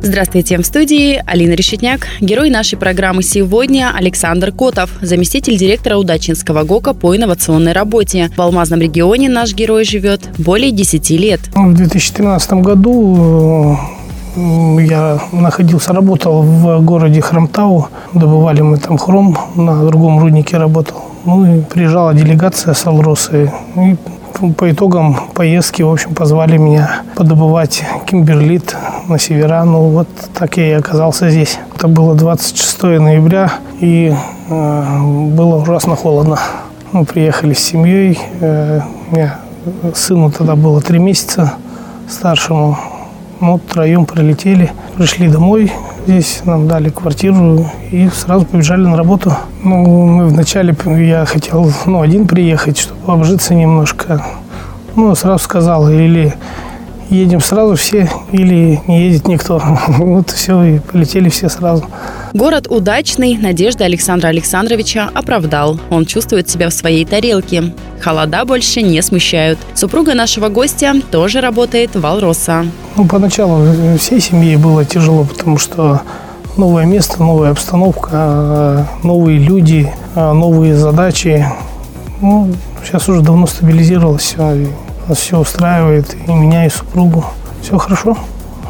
Здравствуйте, в студии Алина Решетняк. Герой нашей программы сегодня Александр Котов, заместитель директора Удачинского ГОКа по инновационной работе. В Алмазном регионе наш герой живет более 10 лет. В 2013 году я находился, работал в городе Хромтау. Добывали мы там хром, на другом руднике работал. Ну и приезжала делегация с Алросы. И по итогам поездки, в общем, позвали меня подобывать кимберлит на севера. Ну вот так я и оказался здесь. Это было 26 ноября, и э, было ужасно холодно. Мы приехали с семьей. Э, у меня сыну тогда было три месяца старшему. Мы втроем прилетели, пришли домой, здесь нам дали квартиру и сразу побежали на работу. Ну, мы вначале, я хотел, ну, один приехать, чтобы обжиться немножко. Ну, сразу сказал, или едем сразу все или не едет никто. Вот все, и полетели все сразу. Город удачный Надежда Александра Александровича оправдал. Он чувствует себя в своей тарелке. Холода больше не смущают. Супруга нашего гостя тоже работает в Алроса. Ну, поначалу всей семье было тяжело, потому что новое место, новая обстановка, новые люди, новые задачи. Ну, сейчас уже давно стабилизировалось все нас все устраивает, и меня, и супругу. Все хорошо.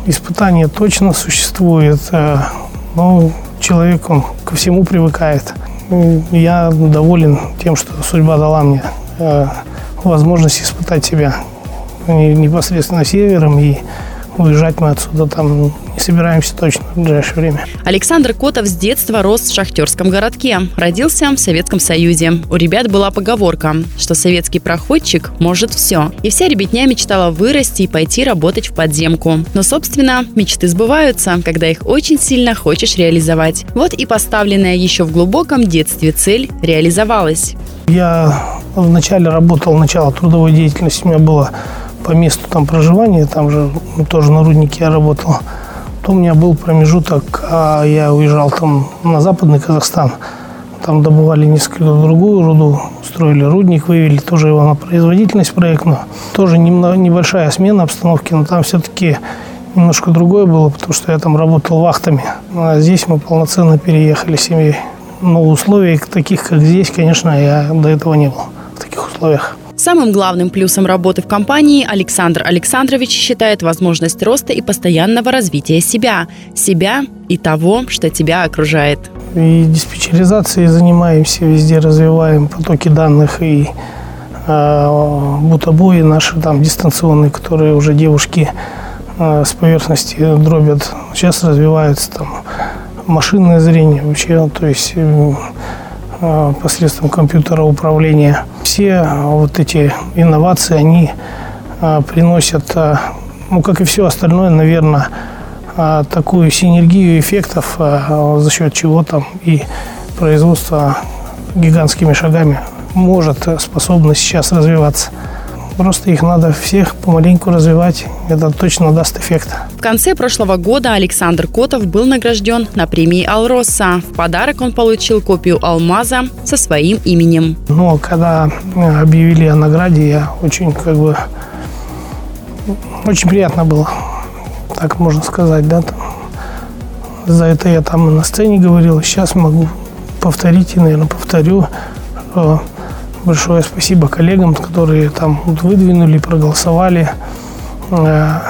Испытания точно существует, э, но человек, он ко всему привыкает. Я доволен тем, что судьба дала мне э, возможность испытать себя непосредственно севером и уезжать мы отсюда там не собираемся точно в ближайшее время. Александр Котов с детства рос в шахтерском городке. Родился в Советском Союзе. У ребят была поговорка, что советский проходчик может все. И вся ребятня мечтала вырасти и пойти работать в подземку. Но, собственно, мечты сбываются, когда их очень сильно хочешь реализовать. Вот и поставленная еще в глубоком детстве цель реализовалась. Я вначале работал, начало трудовой деятельности у меня было по месту там проживания, там же тоже на руднике я работал. То у меня был промежуток, а я уезжал там на западный Казахстан. Там добывали несколько другую руду, строили рудник, вывели тоже его на производительность проектную. Тоже небольшая смена обстановки, но там все-таки немножко другое было, потому что я там работал вахтами. А здесь мы полноценно переехали семьей. Но условий таких, как здесь, конечно, я до этого не был в таких условиях. Самым главным плюсом работы в компании Александр Александрович считает возможность роста и постоянного развития себя. Себя и того, что тебя окружает. И диспетчеризацией занимаемся, везде развиваем потоки данных и э, бутобои наши там дистанционные, которые уже девушки э, с поверхности дробят. Сейчас развивается там машинное зрение вообще, то есть э, Э, посредством компьютера управления. Все вот эти инновации, они э, приносят, э, ну, как и все остальное, наверное, такую синергию эффектов, за счет чего там и производство гигантскими шагами может способно сейчас развиваться. Просто их надо всех помаленьку развивать. Это точно даст эффект. В конце прошлого года Александр Котов был награжден на премии «Алроса». В подарок он получил копию алмаза со своим именем. Ну, а когда э, объявили о награде, я очень как бы... Очень приятно было, так можно сказать, да. За это я там на сцене говорил, сейчас могу повторить и, наверное, повторю, что Большое спасибо коллегам, которые там выдвинули, проголосовали. Э,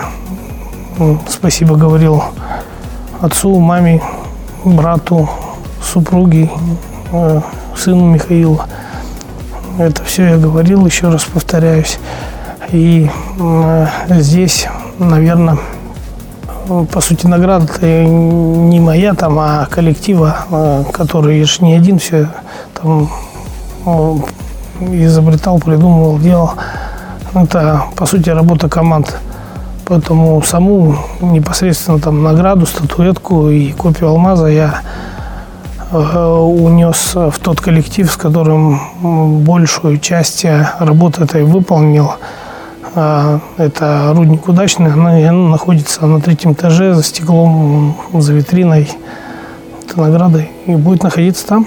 спасибо говорил отцу, маме, брату, супруге, э, сыну Михаилу. Это все я говорил, еще раз повторяюсь. И э, здесь, наверное, по сути, награда не моя, там, а коллектива, который же не один все там изобретал, придумывал, делал. Это, по сути, работа команд. Поэтому саму непосредственно там награду, статуэтку и копию алмаза я э, унес в тот коллектив, с которым большую часть работы этой выполнил. А это рудник удачный, она, находится на третьем этаже за стеклом, за витриной, это наградой. И будет находиться там.